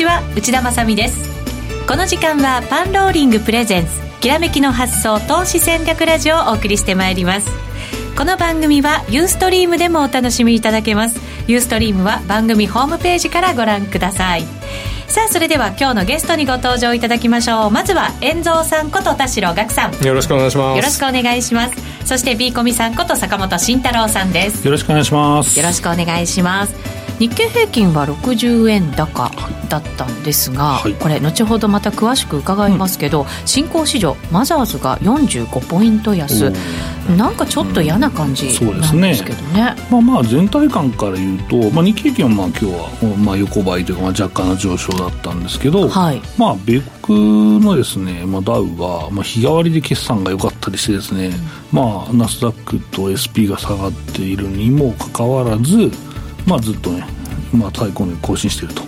ちは内田まさです。この時間はパンローリングプレゼンスきらめきの発想投資戦略ラジオをお送りしてまいります。この番組はユーストリームでもお楽しみいただけます。ユーストリームは番組ホームページからご覧ください。さあそれでは今日のゲストにご登場いただきましょう。まずは遠蔵さんこと田代岳さん。よろしくお願いします。よろしくお願いします。そして B コミさんこと坂本慎太郎さんです。よろしくお願いします。よろしくお願いします日経平均は60円高だったんですが、はい、これ後ほどまた詳しく伺いますけど、うん、新興市場マザーズが45ポイント安。なんかちょっと嫌な感じなんですけどね。うん、ねまあまあ全体感から言うと、まあ、日経平均はまあ今日はまあ横ばいというかまあ若干の上昇だったんですけど、はい、まあ米国のですね、まあ、ダウはまあ日替わりで決算が良かったりしてですね、うん、まあナスダックと SP が下がっているにもかかわらずまあ、ずっとね、まあ、対抗に更新していると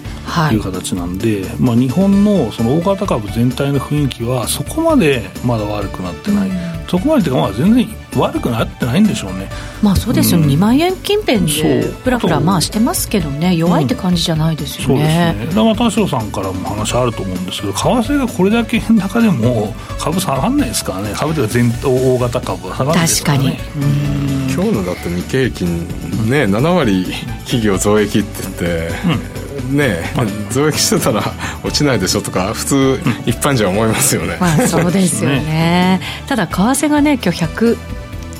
い。う形なんで、はい、まあ、日本のその大型株全体の雰囲気はそこまでまだ悪くなってない、うん、そこまでというかまあ全然悪くなってないんでしょうね。まあそうですよね、うん、2万円近辺でふらふらまあしてますけどね。弱いって感じじゃないですよね、うん、そうですね。だから田代さんからも話あると思うんですけど為替がこれだけ円高でも株下がらないですからね。株というか全大型株は下がらないですからね。確かに今日のだって日経平均ね7割企業増益って言って、うん、ね増益してたら落ちないでしょとか普通一般じゃ思いますよね、まあそうですよね。ただ為替がね今日100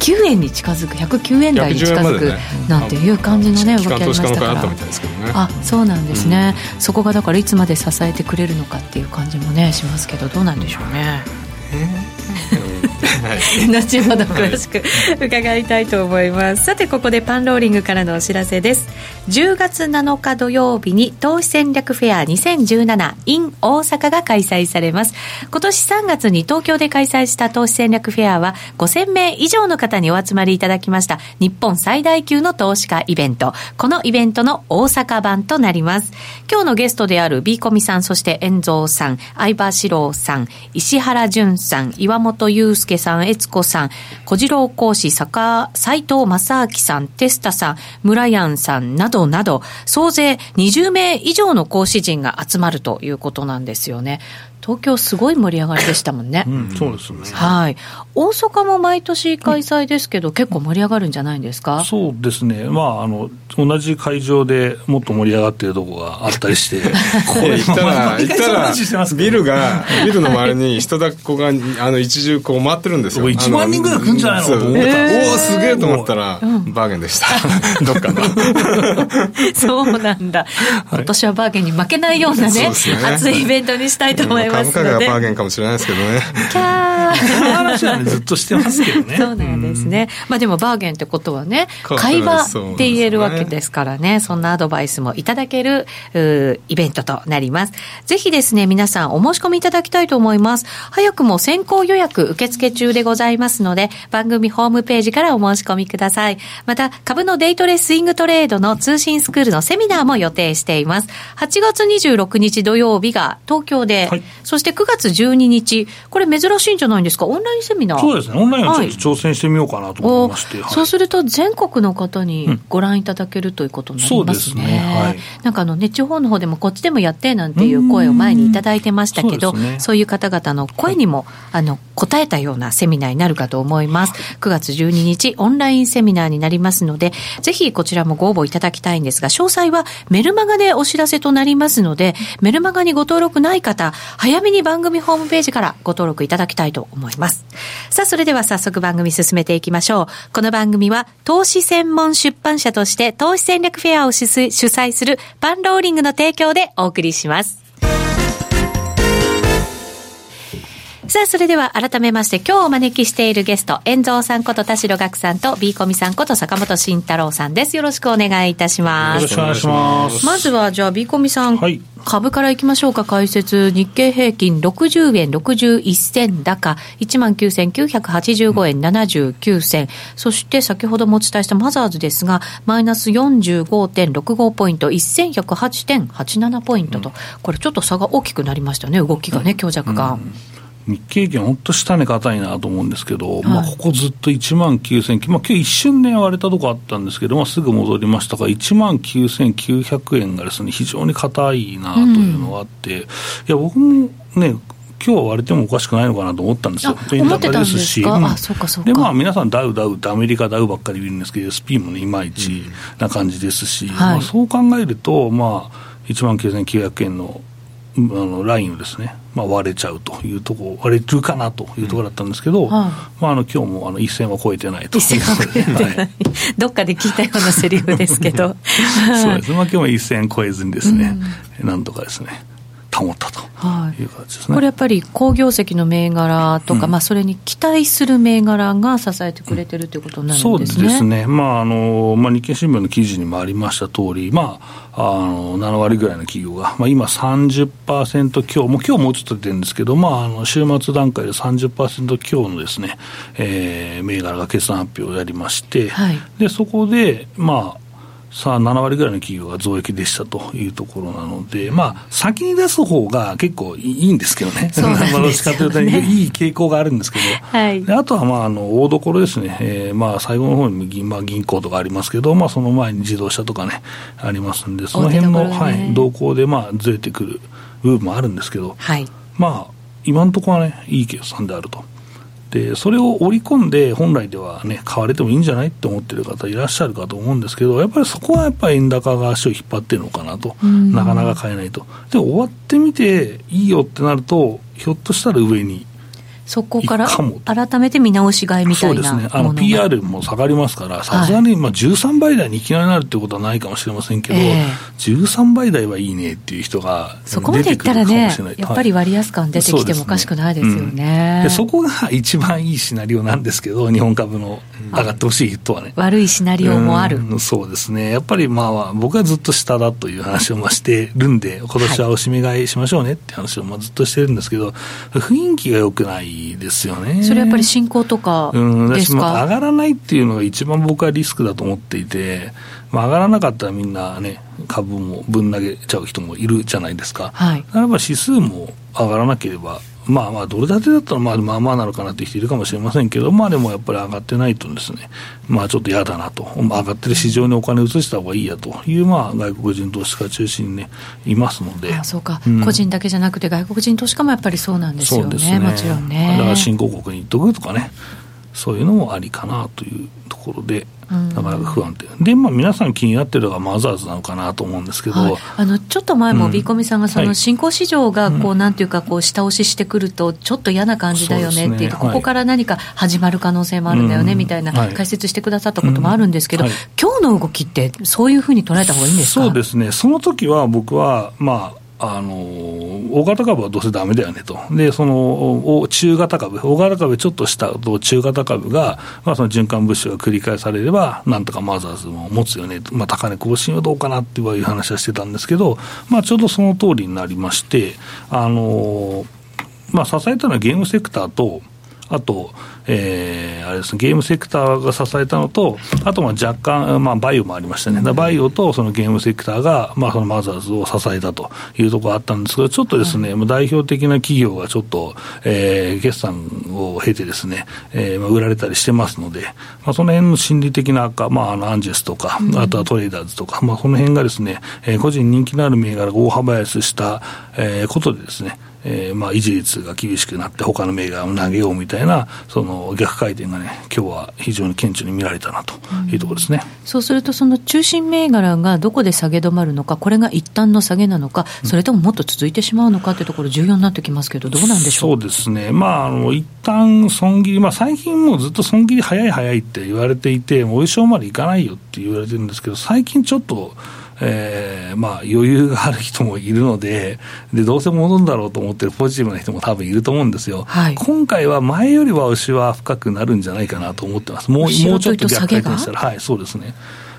9円に近づく109円台に近づくなんていう感じのね動きありましたから。あそうなんですね、うん、そこがだからいつまで支えてくれるのかっていう感じもねしますけどどうなんでしょうね。後ほど詳しく伺いたいと思います。さてここでパンローリングからのお知らせです10月7日土曜日に投資戦略フェア 2017in 大阪が開催されます。今年3月に東京で開催した投資戦略フェアは5000名以上の方にお集まりいただきました。日本最大級の投資家イベント。このイベントの大阪版となります。今日のゲストである B コミさんそして遠蔵さん相葉史郎さん石原淳さん岩本裕介さん、悦子さん、小次郎講師、斎藤正明さん、テスタさん、村ンさんなどなど、総勢20名以上の講師陣が集まるということなんですよね。東京すごい盛り上がりでしたもんね。うん、そうですね。はい。大阪も毎年開催ですけど、うん、結構盛り上がるんじゃないんですか？そうですね。まあ、あの、同じ会場でもっと盛り上がっているところがあったりして。これ行ったら、行ったら、ビルが、ビルの周りに人だっこが、あの、一重こう回ってるんですよ。1万人ぐらい来るんじゃないのと思った。おおすげえと思ったら、バーゲンでした。どっかの。そうなんだ。今年はバーゲンに負けないようなね、熱いイベントにしたいと思います。株価がバーゲンかもしれないですけどね。キャー。その話はね、ずっとしてますけどね。そうなんですね。まあでもバーゲンってことはね、会話って言えるわけですからね、そんなアドバイスもいただけるイベントとなります。ぜひですね、皆さんお申し込みいただきたいと思います。早くも先行予約受付中でございますので、番組ホームページからお申し込みください。また、株のデイトレスイングトレードの通信スクールのセミナーも予定しています。8月26日土曜日が東京で、はい、そして9月12日、これ珍しいんじゃないんですか、オンラインセミナー。そうですね、オンラインはちょっと挑戦してみようかなと思いまして。はい、そうすると、全国の方にご覧いただけるということになりますね。うん、ね。はい、なんかあの、ね、地方の方でもこっちでもやってなんていう声を前にいただいてましたけど、そうね、いう方々の声にも、あの、答えたようなセミナーになるかと思います。9月12日、オンラインセミナーになりますので、ぜひこちらもご応募いただきたいんですが、詳細はメルマガでお知らせとなりますので、メルマガにご登録ない方、早めに番組ホームページからご登録いただきたいと思います。さあ、それでは早速番組進めていきましょう。この番組は、投資専門出版社として投資戦略フェアを主催するパンローリングの提供でお送りします。さあ、それでは改めまして、今日お招きしているゲスト、遠蔵さんこと田代岳さんと、ビーコミさんこと坂本慎太郎さんです。よろしくお願いいたします。よろしくお願いします。まずは、じゃあ、ビーコミさん。はい。株からいきましょうか、解説。日経平均60円61銭高、19,985円79銭。そして、先ほどもお伝えしたマザーズですが、マイナス45.65ポイント、1108.87ポイントと、うん、これちょっと差が大きくなりましたね、動きがね、強弱感。うん日経平均、本当、下値硬いなと思うんですけど、はい、まあ、ここずっと1万9000、まあ今日一瞬ね、割れたとこあったんですけど、まあ、すぐ戻りましたが、1万9900円がですね、非常に硬いなというのがあって、うん、いや、僕もね、今日は割れてもおかしくないのかなと思ったんですよ、円高ですし、でまあ、皆さん、ダウ、ダウって、アメリカダウばっかり見るんですけど、SP もね、いまいちな感じですし、うん、まあ、そう考えると、まあ、1万9900円のあのラインをですね、まあ、割れちゃうというところ、割れるかなというところだったんですけど、うんまあ、あの今日もあの一線は超えてないと。一線は超えてない、はい、どっかで聞いたようなセリフですけど、そうです、まあ今日も一線超えずにですね、うん、なんとかですね、保ったとい。う形ですね、はい、これやっぱり好業績の銘柄とか、うん、まあ、それに期待する銘柄が支えてくれてるということになるんですね、そうですね、まああのまあ、日経新聞の記事にもありました通り、まあ、あの7割ぐらいの企業が、まあ、今30%強、もう今日もうちょっと出てるんですけど、まあ、あの週末段階で30%強のですね、えー、銘柄が決算発表をやりまして、はい、でそこで、まあ、さあ7割ぐらいの企業が増益でしたというところなので、まあ、先に出す方が結構いいんですけどね、そうなんですよね。いい傾向があるんですけど、はい、あとはまああの大所ですね、えー、まあ最後の方に銀,、まあ、銀行とかありますけど、まあ、その前に自動車とかね、ありますんで、その辺の、ね、はい、動向でまあずれてくる部分もあるんですけど、はい、まあ、今のところはね、いい計算であると。でそれを織り込んで、本来ではね、買われてもいいんじゃないって思ってる方いらっしゃるかと思うんですけど、やっぱりそこはやっぱり円高が足を引っ張ってるのかなと、なかなか買えないと。で、終わってみていいよってなると、ひょっとしたら上にそこから改めて見直し買いみたいなそうですね、あの PR も下がりますから、さすがにまあ13倍台にいきなりなるってことはないかもしれませんけど、えー、13倍台はいいねっていう人がそこまでいったらね、やっぱり割安感出てきてもおかしくないですよね。そ、ね。うん、そこが一番いいシナリオなんですけど、日本株の上がってほしいとはね。悪いシナリオもある。そうですね、やっぱりまあ、僕はずっと下だという話をましてるんで、今年はおしめ買いしましょうねって話をまあずっとしてるんですけど、雰囲気が良くないですよね。それやっぱり進行とかですか、うん、上がらないっていうのが一番僕はリスクだと思っていて、まあ、上がらなかったらみんなね、株もぶん投げちゃう人もいるじゃないですか。はい、ならば指数も上がらなければ、まあまあ、ドル建てだったらまあまあまあなのかなって人いるかもしれませんけど、まあでもやっぱり上がってないとですね、まあちょっと嫌だなと、まあ、上がってる市場にお金移した方がいいやという、まあ外国人投資家中心にね、いますので。あそうか、うん、個人だけじゃなくて外国人投資家もやっぱりそうなんですよね、ね。もちろんね。だから新興国に行っとくとかね、そういうのもありかなというところで。なかなか不安定、で、まあ、皆さん気になってるのがマザーズなのかなと思うんですけど、はい、あのちょっと前もビーコミさんが、その新興市場がこう、はい、なんていうか、こう下押ししてくると、ちょっと嫌な感じだよねっていう、ね、ここから何か始まる可能性もあるんだよね、みたいな解説してくださったこともあるんですけど、今日の動きって、そういうふうに捉えた方がいいんですか？そうですね、その時は僕は、まあ、あの大型株はどうせだめだよねと、でその中型株、大型株ちょっとしたと中型株が、まあ、その循環物資が繰り返されれば、なんとかマザーズも持つよね、まあ、高値更新はどうかなっていう話はしてたんですけど、まあ、ちょうどその通りになりまして、あのまあ、支えたのはゲームセクターと、あと、えー、あれですね、ゲームセクターが支えたのと、あとまあ若干、まあ、バイオもありましたね、バイオとそのゲームセクターが、まあ、そのマザーズを支えたというところがあったんですけど、ちょっとですね、はい、代表的な企業がちょっと、えー、決算を経てですね、えーまあ、売られたりしてますので、まあ、その辺の心理的な悪化、まあ、あのアンジェスとか、あとはトレーダーズとか、まあ、この辺がですね、えー、個人人気のある銘柄が大幅安した、えー、ことでですね、えー、まあ維持率が厳しくなって、他の銘柄を投げようみたいな、その逆回転がね、今日は非常に顕著に見られたなというところですね、うん、そうすると、その中心銘柄がどこで下げ止まるのか、これが一旦の下げなのか、それとももっと続いてしまうのかというところ、重要になってきますけど、どうなんでしょう？そうですね、まあ、あの一旦損切り、まあ、最近もうずっと損切り早い早いって言われていて、お衣装までいかないよって言われてるんですけど、最近ちょっと、えー、まあ余裕がある人もいるのでで、どうせ戻るんだろうと思ってるポジティブな人も多分いると思うんですよ。はい、今回は前よりは牛は深くなるんじゃないかなと思ってます。もうもうちょっと逆回転したら、はい、そうですね。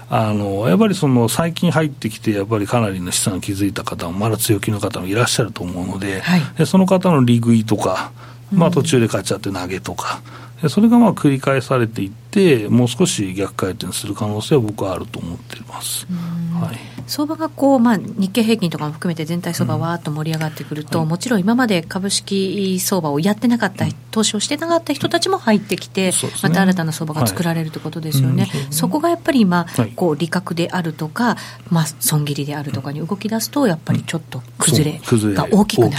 あのやっぱりその最近入ってきて、やっぱりかなりの資産を築いた方も、まだ強気の方もいらっしゃると思うので、はい、でその方の利食いとか、まあ、途中で買っちゃって投げとか、それがまあ繰り返されていって、て、もう少し逆回転する可能性は僕はあると思っています。はい。相場がこう、まあ、日経平均とかも含めて全体相場わーっと盛り上がってくると、うんはい、もちろん今まで株式相場をやってなかった、投資をしてなかった人たちも入ってきて、ね、また新たな相場が作られるということですよね、はい。うん、そこがやっぱり今、はい、こう利確であるとか、まあ、損切りであるとかに動き出すと、やっぱりちょっと崩れが大きくなる。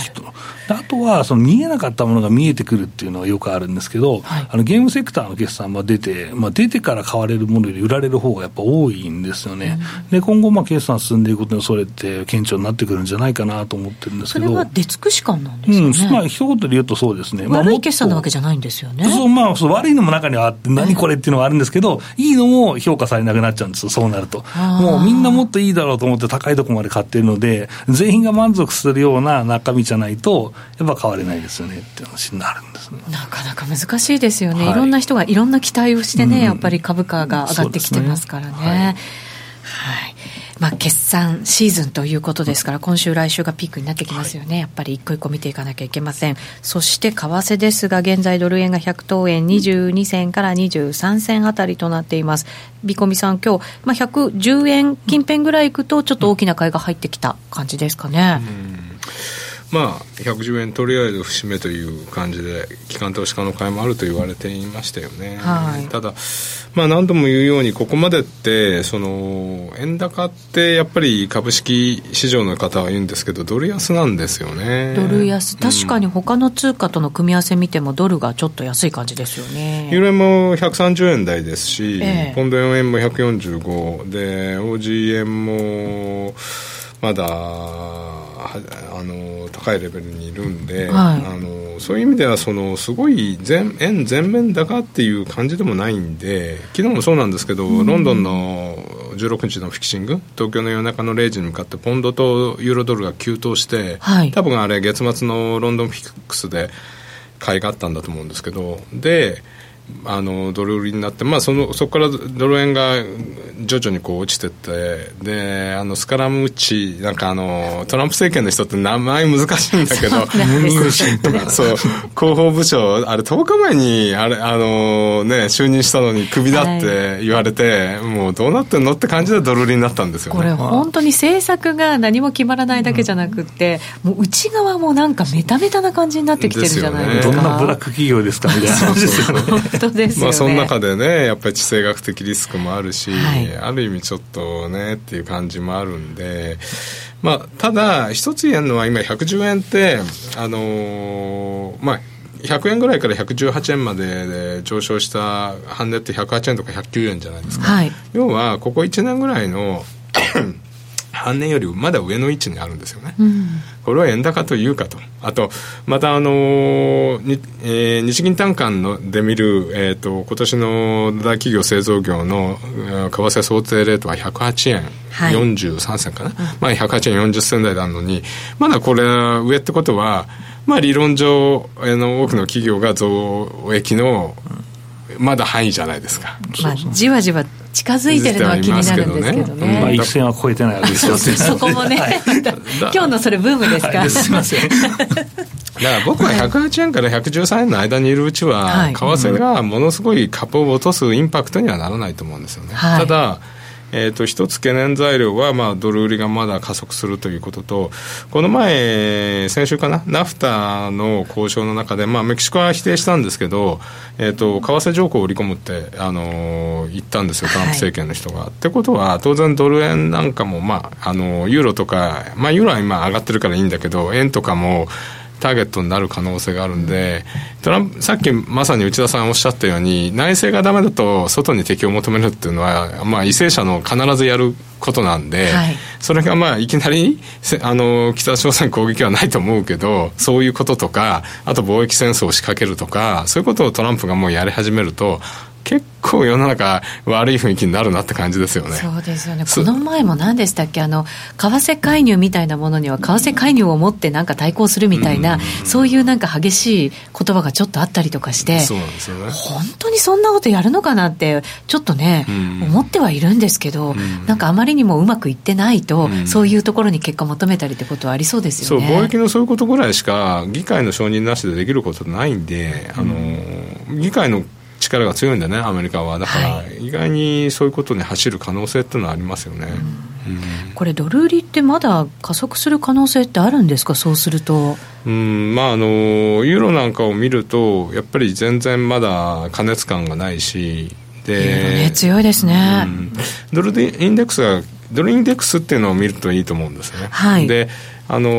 あとは、その見えなかったものが見えてくるっていうのはよくあるんですけど、はい、あのゲームセクターの決算が出て、まあ、出てから買われるものより売られる方がやっぱ多いんですよね。うん、で今後、決算進んでいくことにそれって顕著になってくるんじゃないかなと思ってるんですけど。それは出尽くし感なんですかね。うん、まあ、一言で言うとそうですね。悪い決算なわけじゃないんですよね。そう、まあ、そう悪いのも中にはあって、何これっていうのはあるんですけど、いいのも評価されなくなっちゃうんですよ、そうなると。もうみんなもっといいだろうと思って高いところまで買ってるので、全員が満足するような中身じゃないと、やっぱ買われないですよねっていう話になるんですね。なかなか難しいですよね。はい、いろんな人がいろんな期待をしてね、うん、やっぱり株価が上がってきてますからね。ねはい、はい。まあ、決算シーズンということですから、今週、来週がピークになってきますよね、はい、やっぱり一個一個見ていかなきゃいけません、そして為替ですが、現在、ドル円が100等円22銭から23銭あたりとなっています、ビコミさん、今日、まあ、110円近辺ぐらいいくと、ちょっと大きな買いが入ってきた感じですかね。うんまあ、110円とりあえず節目という感じで機関投資家の買いもあると言われていましたよね、はい、ただ、まあ、何度も言うようにここまでってその円高ってやっぱり株式市場の方は言うんですけどドル安なんですよね。ドル安。確かに他の通貨との組み合わせ見てもドルがちょっと安い感じですよね。ユーロ円も130円台ですし、えポンド円も145で OG 円もまだあの高いレベルにいるんで、はい、あのそういう意味ではそのすごい全円全面高っていう感じでもないんで昨日もそうなんですけど、うん、ロンドンの16日のフィキシング東京の夜中の0時に向かってポンドとユーロドルが急騰して、はい、多分あれ月末のロンドンフィックスで買いがあったんだと思うんですけどであのドル売りになって、まあ、そのそこからドル円が徐々にこう落ちてってであのスカラムチなんかあのトランプ政権の人って名前難しいんだけどそう 広報部長あれ10日前にあれあの、ね、就任したのにクビだって言われて、はい、もうどうなってんのって感じでドル売りになったんですよ、ね、これ本当に政策が何も決まらないだけじゃなくて、うん、もう内側もなんかメタメタな感じになってきてるじゃないですか、ね、どんなブラック企業ですかみたいな話ですよね当ですよね。まあ、その中でね、やっぱり地政学的リスクもあるし、はい、ある意味ちょっとねっていう感じもあるんで、まあ、ただ、一つ言えるのは、今、110円って、あのー、まあ、100円ぐらいから118円まで上昇した半値って108円とか109円じゃないですか、はい、要はここ1年ぐらいの半年よりまだ上の位置にあるんですよね、うん、これは円高というかと。あとまたあのに、えー、日銀短観ので見る、えーと、今年の大企業製造業の為替想定レートは108円43銭かな、はい、まあ、108円40銭台なのにまだこれ上ってことはまあ理論上あの多くの企業が増益のまだ範囲じゃないですか、まあ、じわじわ近づいてるのは気になるんですけどね。まあ、一線は超えてないわけですよ。そ こもね、今日のそれブームですか、はい、すみません。だから僕は108円から113円の間にいるうちは、為替がものすごい株を落とすインパクトにはならないと思うんですよね。はい、ただえーと、一つ懸念材料は、まあ、ドル売りがまだ加速するということと、この前、先週かな、ナフタの交渉の中で、まあ、メキシコは否定したんですけど、えーと、為替条項を売り込むって、あのー、言ったんですよ、トランプ政権の人が。はい、ってことは、当然、ドル円なんかも、まあ、あのユーロとか、まあ、ユーロは今上がってるからいいんだけど、円とかも、ターゲットになる可能性があるんで、トランプさっきまさに内田さんおっしゃったように、内政がダメだと外に敵を求めるっていうのは、まあ、為政者の必ずやることなんで、はい、それがまあいきなりあの北朝鮮攻撃はないと思うけど、そういうこととか、あと貿易戦争を仕掛けるとか、そういうことをトランプがもうやり始めると、結構世の中悪い雰囲気になるなって感じですよね。そうですよね。この前も何でしたっけ？あの為替介入みたいなものには為替介入を持ってなんか対抗するみたいな、そういうなんか激しい言葉がちょっとあったりとかして、そうなんですよね。本当にそんなことやるのかなってちょっとね、思ってはいるんですけど、なんかあまりにもうまくいってないと、そういうところに結果求めたりってことはありそうですよね。そう貿易のそういうことぐらいしか議会の承認なしでできることないんで、あの議会の力が強いんだねアメリカは。だから、意外にそういうことに走る可能性っていうのはありますよね、うん、これドル売りってまだ加速する可能性ってあるんですか？そうすると。うん。まああのユーロなんかを見るとやっぱり全然まだ過熱感がないしで、ね、強いですね、うん、ドルインデックスがドルインデックスっていうのを見るといいと思うんですね、はい、であの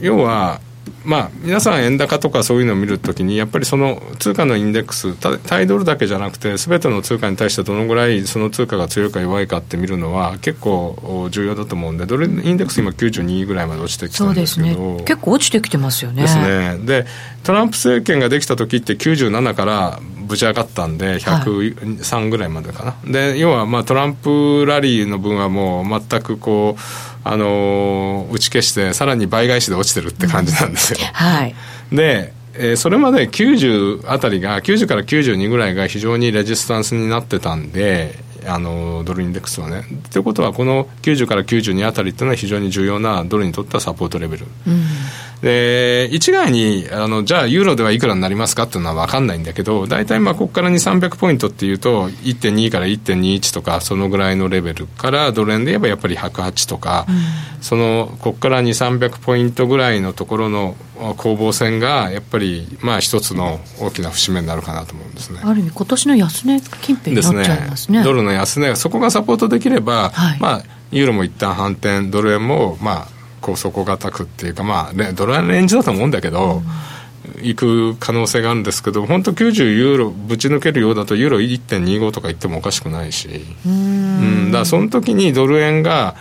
要はまあ、皆さん円高とかそういうのを見るときにやっぱりその通貨のインデックス対ドルだけじゃなくてすべての通貨に対してどのぐらいその通貨が強いか弱いかって見るのは結構重要だと思うんでドルインデックス今92ぐらいまで落ちてきたんですけど。ね、結構落ちてきてますよね。ですね。でトランプ政権ができた時って97からぶち上がったんで103ぐらいまでかな、はい、で要はまあトランプラリーの分はもう全くこうあの打ち消してさらに倍返しで落ちてるって感じなんですよ、うん、はい。でえー、それまで90あたりが90から92ぐらいが非常にレジスタンスになってたんであのドルインデックスはね。ということはこの90から92あたりっていうのは非常に重要なドルにとってはサポートレベル。うんで一概にあのじゃあユーロではいくらになりますかっていうのは分かんないんだけど大体まあここから2300ポイントっていうと1.2から1.21とかそのぐらいのレベルからドル円で言えばやっぱり108とか、うん、そのここから2300ポイントぐらいのところの攻防戦がやっぱりまあ一つの大きな節目になるかなと思うんですね。ある意味今年の安値近辺になっちゃいますね、ね、ドルの安値そこがサポートできれば、はい、まあユーロも一旦反転ドル円もまあこう底堅くっていうかまあドル円レンジだと思うんだけど、うん、行く可能性があるんですけど本当90ユーロぶち抜けるようだとユーロ1.25とか言ってもおかしくないし。うん。だからその時にドル円が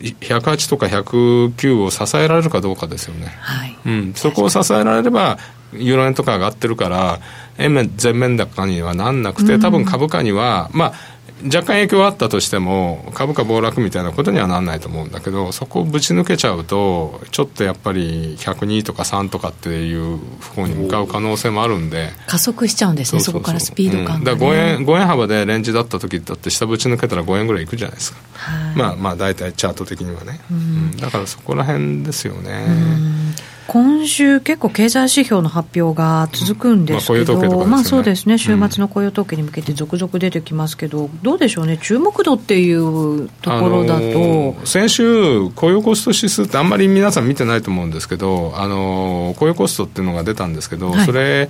108とか109を支えられるかどうかですよね、はい。うん、そこを支えられればユーロ円とか上がってるから円面全面高にはなんなくて多分株価にはまあ若干影響はあったとしても株価暴落みたいなことにはならないと思うんだけどそこをぶち抜けちゃうとちょっとやっぱり102とか3とかっていう方に向かう可能性もあるんで。加速しちゃうんですねそこからスピード感が、ね、うん、だから5円 ,5 円幅でレンジだった時だって下ぶち抜けたら5円ぐらいいくじゃないですか、まあまあ大体チャート的にはね、うん、だからそこら辺ですよね。今週、結構経済指標の発表が続くんですけど、まあ、まあそうですね、週末の雇用統計に向けて続々出てきますけど、うん、どうでしょうね、注目度っていうところだと、あのー、先週、雇用コスト指数って、あんまり皆さん見てないと思うんですけど、あのー、雇用コストっていうのが出たんですけど、はい、それ、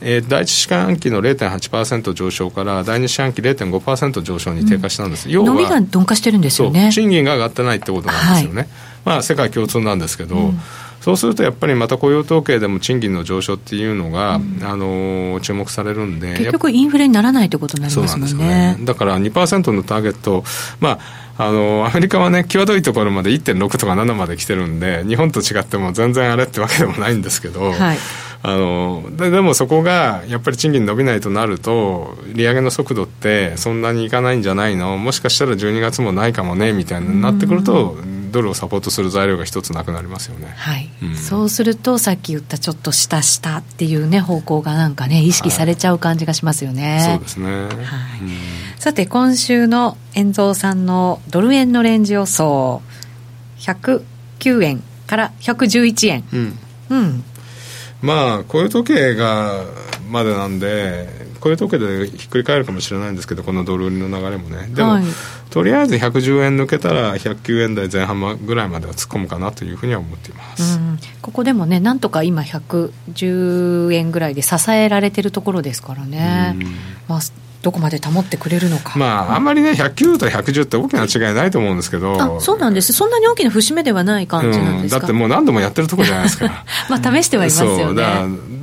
えー、第一四半期の0.8%上昇から第二四半期0.5%上昇に低下したんです、うん、要は伸びが鈍化してるんですよね。賃金が上がってないってことなんですよね、はい、まあ世界共通なんですけど、うんそうするとやっぱりまた雇用統計でも賃金の上昇っていうのが、うん、あの注目されるんで結局インフレにならないということになりますもんね。ね。だから2%のターゲットまああのアメリカはね際どいところまで1.6とか7まで来てるんで日本と違っても全然あれってわけでもないんですけど、はい。あのででもそこがやっぱり賃金伸びないとなると利上げの速度ってそんなにいかないんじゃないの？もしかしたら12月もないかもねみたいになってくるとドルをサポートする材料が一つなくなりますよね、はい。うん、そうするとさっき言ったちょっと下下っていうね方向がなんかね意識されちゃう感じがしますよね、はい、そうですね、はい。うん、さて今週の遠蔵さんのドル円のレンジ予想。109円から111円。うん、うん。まあ雇用統計がまでなんで雇用統計でひっくり返るかもしれないんですけどこのドル売りの流れもね。でも、はい、とりあえず110円抜けたら109円台前半ぐらいまでは突っ込むかなというふうには思っています、うん、ここでもねなんとか今110円ぐらいで支えられてるところですからね、まあどこまで保ってくれるのか、まあ、あんまりね、109と110って大きな違いないと思うんですけど、そうなんです、そんなに大きな節目ではない感じなんですか、うん、だってもう何度もやってるところじゃないですか。まあ試してはいますよね。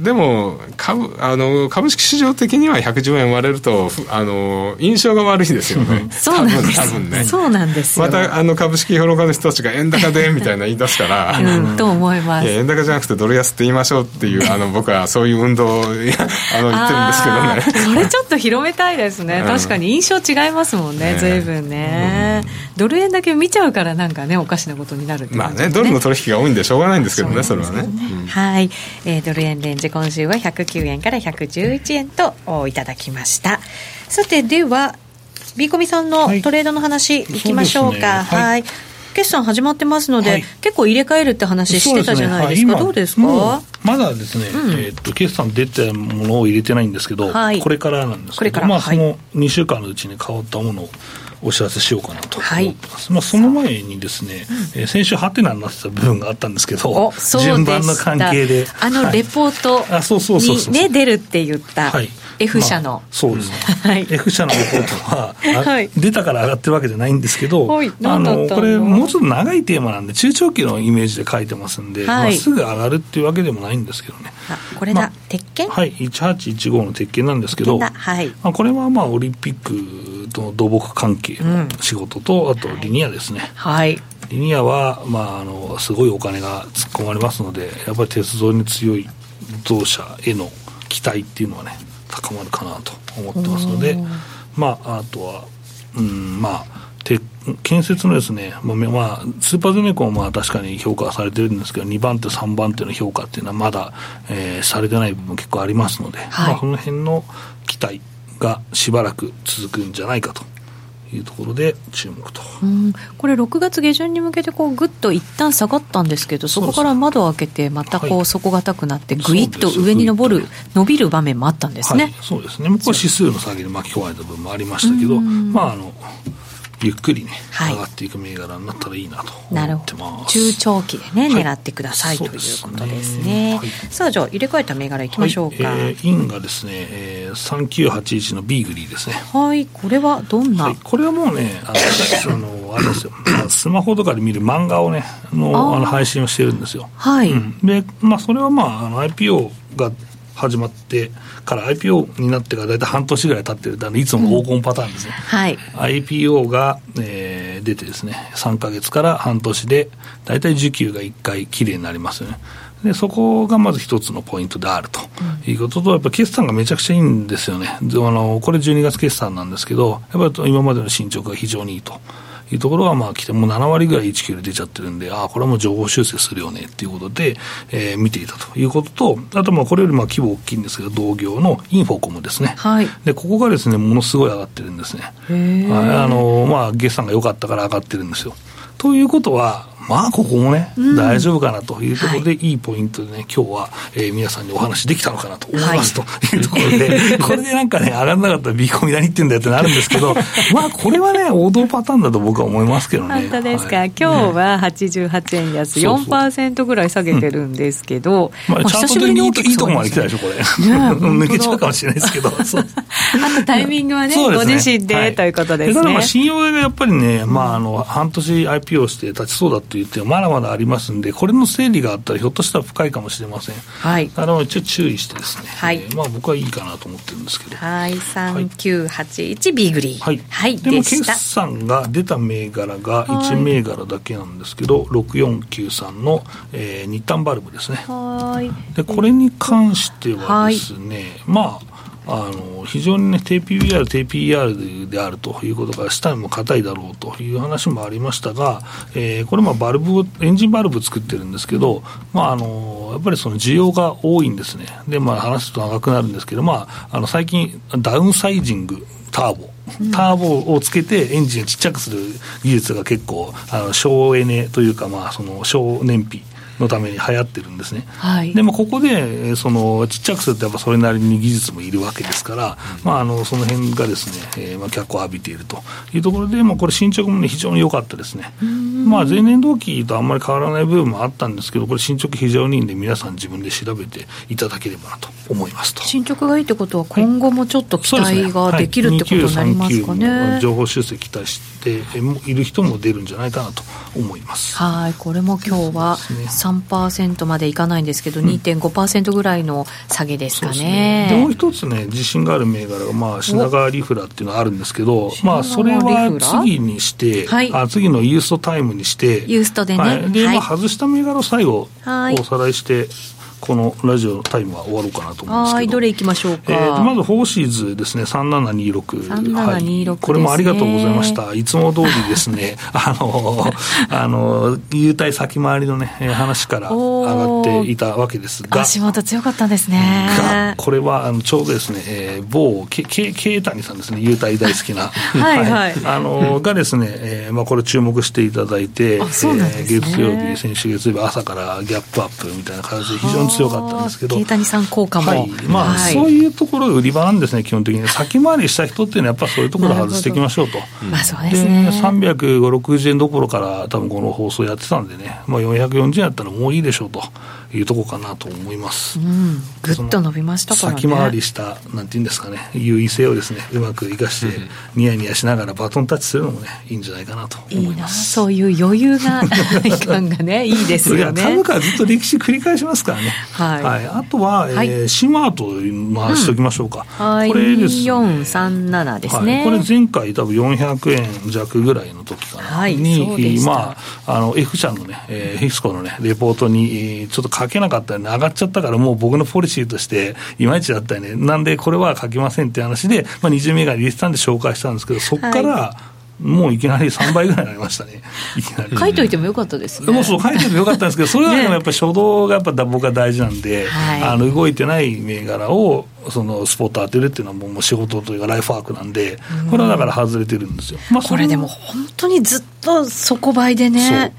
でも株あの、株式市場的には110円割れると、あの印象が悪いですよね、そうなんです。多分ね、そうなんですまたあの株式評論家の人たちが円高でみたいな言い出すから、うん、と思います。円高じゃなくてドル安って言いましょうっていう、あの僕はそういう運動を あの言ってるんですけどね。それちょっと広めたいですね、確かかに印象違いますもんね、ずいぶん。ね、ドル円だけ見ちゃうから、なんかね、おかしなことになるまあね、ドルの取引が多いんでしょうがないんですけどね、それはね。はい、えー、ドル円レンジ、今週は109円から111円といただきました。さて、では、ビーコミさんのトレードの話、いきましょうか。はい決算始まってますので、はい、結構入れ替えるって話してたじゃないですか、すね。はい、どうですか？まだですね、うん、えー、っと決算出たものを入れてないんですけど、はい、これからなんですけど、まあ、その2週間のうちに変わったものをお知らせしようかなと思ってます、はい、まあ、その前にですね、うん、えー、先週ハテナになってた部分があったんですけど順番の関係で。あのレポートにね出るって言った、はい F 社の、まあ、そうですね、はい、F 社のレポートは、はい、出たから上がってるわけじゃないんですけど、はい、あのこれ、もうちょっと長いテーマなんで、中長期のイメージで書いてますんで、まあ、すぐ上がるっていうわけでもないんですけどね。これだ、まあ、鉄拳？はい、1815の鉄拳なんですけど、はい。まあ、これはまあオリンピックと土木関係の仕事と、うん、あとリニアですね。はい、リニアは、まあ、あのすごいお金が突っ込まれますので、やっぱり鉄道に強い同社への期待っていうのはね、高まるかなと思ってますので、まあ、あとは、うん、まあ、建設のですね、まあ、スーパーゼネコンは確かに評価されてるんですけど、2番手、3番手の評価っていうのはまだ、えー、されてない部分結構ありますので、はい、まあ、その辺の期待がしばらく続くんじゃないかというところで注目と。これ、6月下旬に向けてこうぐっと一旦下がったんですけど、そこから窓を開けて、またこう底堅くなって、ぐいっと上に上る、伸びる場面もあったんですね、はい、そうですね、これ指数の下げで巻き込まれた部分もありましたけど、まあ、あのゆっくりね、はい、上がっていく銘柄になったらいいなと思ってます。中長期でね、はい、狙ってください、ということですね、はい、さあじゃあ入れ替えた銘柄いきましょうか、はい、えー、インがですね、えー、3981のビーグリーですね。はい。これはどんな、これはもうねあの あのあれですよ。スマホとかで見る漫画をねのあの配信をしてるんですよ。はい、うん、でまあそれはまああの IPO が始まってから IPO になってから大体半年ぐらい経ってるあのいつもの黄金パターンですね、うんはい、IPO が、えー、出てですね3か月から半年で大体需給が1回きれいになりますよね。でそこがまず一つのポイントであると。いうことと、やっぱ決算がめちゃくちゃいいんですよね、あのこれ12月決算なんですけど、やっぱり今までの進捗が非常にいいと。いうところがまあ来て、もう7割ぐらい1で出ちゃってるんで、ああ、これはもう情報修正するよねっていうことで、えー、見ていたということと、あとまあこれよりまあ規模大きいんですけど、同業のインフォコムですね。はい。で、ここがですね、ものすごい上がってるんですね。あの、まあ、決算が良かったから上がってるんですよ。ということは、まあ、ここもね、うん、大丈夫かなというところで、い。いポイントでね、今日は、えー、皆さんにお話できたのかなと思います、というところで、これでなんかね、上がらなかったら、ビーコミ何言ってんだよってなるんですけど、まあ、これはね、王道パターンだと僕は思いますけどね。本当ですか、はい、今日は88円安、ね、4%ぐらい下げてるんですけど、まあ、チャート的にいいとこまで来たでしょ、これ。抜けちゃうかもしれないですけど。あとタイミングはね、ご自身で、ということですね。信用がやっぱりね、まあ、あの、半年 IPO して立ちそうだって言って、まだまだありますんで、これの整理があったら、ひょっとしたら深いかもしれません。はい。あの一応注意してですね、はい、えー、まあ僕はいいかなと思ってるんですけど。はい、三九八一ビーグリー。はい。はい。でも決算が出た銘柄が1銘柄だけなんですけど、六四九三の、えー、日産バルブですね。はい。でこれに関してはですね、まあ。あの非常にね、低 PBR、低 PR であるということが、下にも硬いだろうという話もありましたが、えー、これ、バルブエンジンバルブ作ってるんですけど、まあ、あのやっぱりその需要が多いんですね、で、まあ、話すと長くなるんですけど、まあ、あの最近、ダウンサイジング、ターボ。ターボをつけてエンジンをちっちゃくする技術が結構、あの省エネというか、まあ、その省燃費のために流行ってるんですね。はい、でもここでそのちっちゃくするとやっぱそれなりに技術もいるわけですから、まあ、あのその辺がですね、えー、まあ脚光を浴びているというところで、まあ、これ進捗も、ね、非常に良かったですね。まあ、前年同期とあんまり変わらない部分もあったんですけど、これ進捗非常にいいんで、皆さん自分で調べていただければなと思いますと。進捗がいいってことは、今後もちょっと期待ができるってことになりますかね。はい、情報修正期待している人も出るんじゃないかなと思います。はい、これも今日は3%までいかないんですけど、うん、2.5%ぐらいの下げですかね。でもう一つね、自信がある銘柄が、まあ、品川リフラっていうのがあるんですけど、まあ、それは次にして、はい、あ次のユーストタイムにして、ユーストでね。はい、で、まあ、外した銘柄を最後、おさらいして、このラジオタイムは終わろうかなと思うんですけど。はいどれいきましょうか、えー、まずフォーシーズですね。3726 3726、はい、これもありがとうございました。いつも通りですね。あのあの優待先回りのね話から上がっていたわけですが。足元強かったんですね。がこれはあのちょうどですね、えー、某けけ慶谷さんですね。優待大好きな。はい、はい、あのがですね、えーまあ、これ注目していただいて、ね、えー、月曜日先週月曜日朝からギャップアップみたいな形で非常に強かったんですけど。慶谷さん効果も、はい、まあ、はい、そういうところが売り場なんですね基本的に先回りした人っていうのはやっぱそういうところ外していきましょうと。まあそうですね。350円どころから多分この放送やってたんでね、まあ、440円やったらもういいでしょうというところかなと思います。ぐっと伸びましたからね。先回りした、なんていうんですかね、優位性をですね、うまく生かして、ニヤニヤしながらバトンタッチするのもね、いいんじゃないかなと思います。いいそういう余裕が、感がね、いいですよね。株価はずっと歴史繰り返しますからね。はい。はい、あとは、えー、シマート回しておきましょうか。はい。これです、ね。2437ですね。これ前回多分400円弱ぐらいの時かな。はい。に、まあ、あの、F 社のね、えー、ヒスコのね、レポートに、ちょっと書けなかったよね、上がっちゃったから、もう僕のポリシーとして、いまいちだったよね、なんでこれは書きませんって話で、まあ、20銘柄入れてたんで紹介したんですけど、そこから、はいもういきなり3倍ぐらいになりましたね、いきなり。書いといてもよかったですね。もうそう、書いてもよかったんですけど、それはやっぱり 初動がやっぱ僕は大事なんで、あの動いてない銘柄を、そのスポット当てるっていうのはもう仕事というかライフワークなんで、これはだから外れてるんですよ。まあ、これでも本当にずっと底倍でね。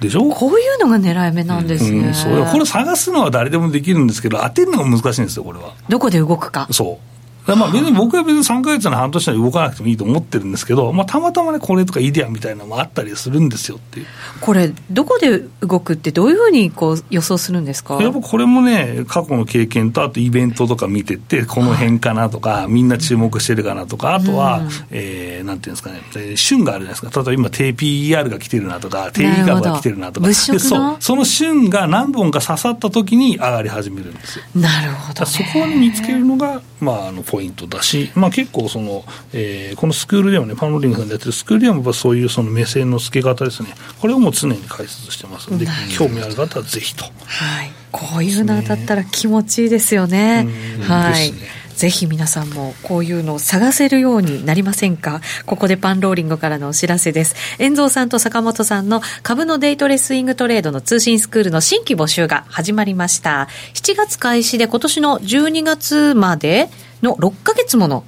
でしょ？こういうのが狙い目なんですね、うん、これ探すのは誰でもできるんですけど当てるのが難しいんですよこれは。どこで動くか。そうまあ別に僕は別に3か月の半年で動かなくてもいいと思ってるんですけど、まあ、たまたまね、これとかイデアみたいなのもあったりするんですよっていう。これ、どこで動くって、どういうふうにこう予想するんですか？やっぱこれもね、過去の経験と、あとイベントとか見てて、この辺かなとか、みんな注目してるかなとか、あとは、うん、えー、なんていうんですかね、旬があるじゃないですか、例えば今、低 PR が来てるなとか、低利株が来てるなとか、でそうその旬が何本か刺さった時に上がり始めるんですよ。なるほど、ね、そこに見つけるのが、まあ、あのポイントだし、まあ、結構その、えー、このスクールでもね、パンローリングさんでやってるスクールでもそういうその目線の付け方ですね、これをもう常に解説してますので、興味ある方はぜひと。はい、こういうのだったら気持ちいいですよね。はい。ぜひ皆さんもこういうのを探せるようになりませんか？ここでパンローリングからのお知らせです。遠蔵さんと坂本さんの株のデイトレスイングトレードの通信スクールの新規募集が始まりました。7月開始で今年の12月までの6ヶ月もの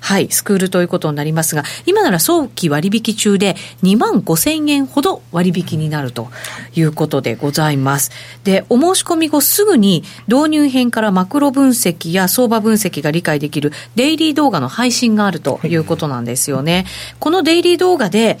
はい、スクールということになりますが、今なら早期割引中で2万5千円ほど割引になるということでございます。で、お申し込み後すぐに導入編からマクロ分析や相場分析が理解できるデイリー動画の配信があるということなんですよね。このデイリー動画で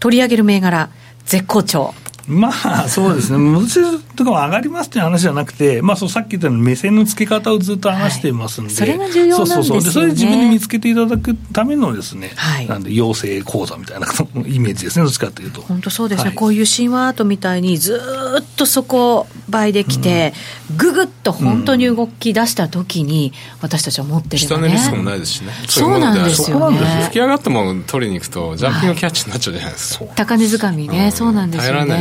取り上げる銘柄、絶好調。まあそうですね、無痛とかも上がりますという話じゃなくて、まあ、そうさっき言ったように目線の付け方をずっと話していますんで、はい、それが重要なんですよ、ね、そうそうそれで自分で見つけていただくためのですね、はい、なんで養成講座みたいなイメージですね、どっちかというと。本当そうですね、はい、こういう神話アートみたいにずっとそこ倍できて、ぐぐっと本当に動き出したときに、私たちは持ってるのね。下値リスクもないですしね。そうなんですよね。吹き上がったもの取りに行くと、ジャンピングキャッチになっちゃうじゃないですか。高値掴みね、そうなんですよね。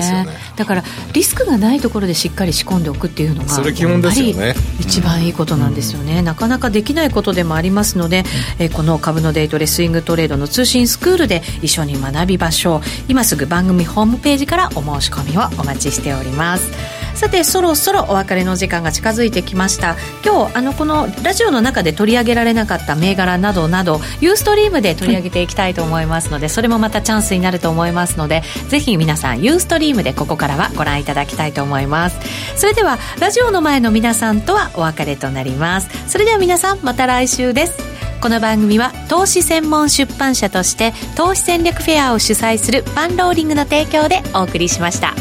だからリスクがないところでしっかり仕込んでおくっていうのがそれ基本ですよね。一番いいことなんですよね、うん、なかなかできないことでもありますので、えー、この株のデートレスイングトレードの通信スクールで一緒に学びましょう。今すぐ番組ホームページからお申し込みをお待ちしておりますさてそろそろお別れの時間が近づいてきました。今日あのこのラジオの中で取り上げられなかった銘柄などなどユーストリームで取り上げていきたいと思いますので、それもまたチャンスになると思いますのでぜひ皆さんユーストリームでここからはご覧いただきたいと思います。それではラジオの前の皆さんとはお別れとなります。それでは皆さんまた来週です。この番組は投資専門出版社として投資戦略フェアを主催するパンローリングの提供でお送りしました。